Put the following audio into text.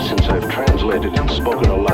since I've translated and spoken aloud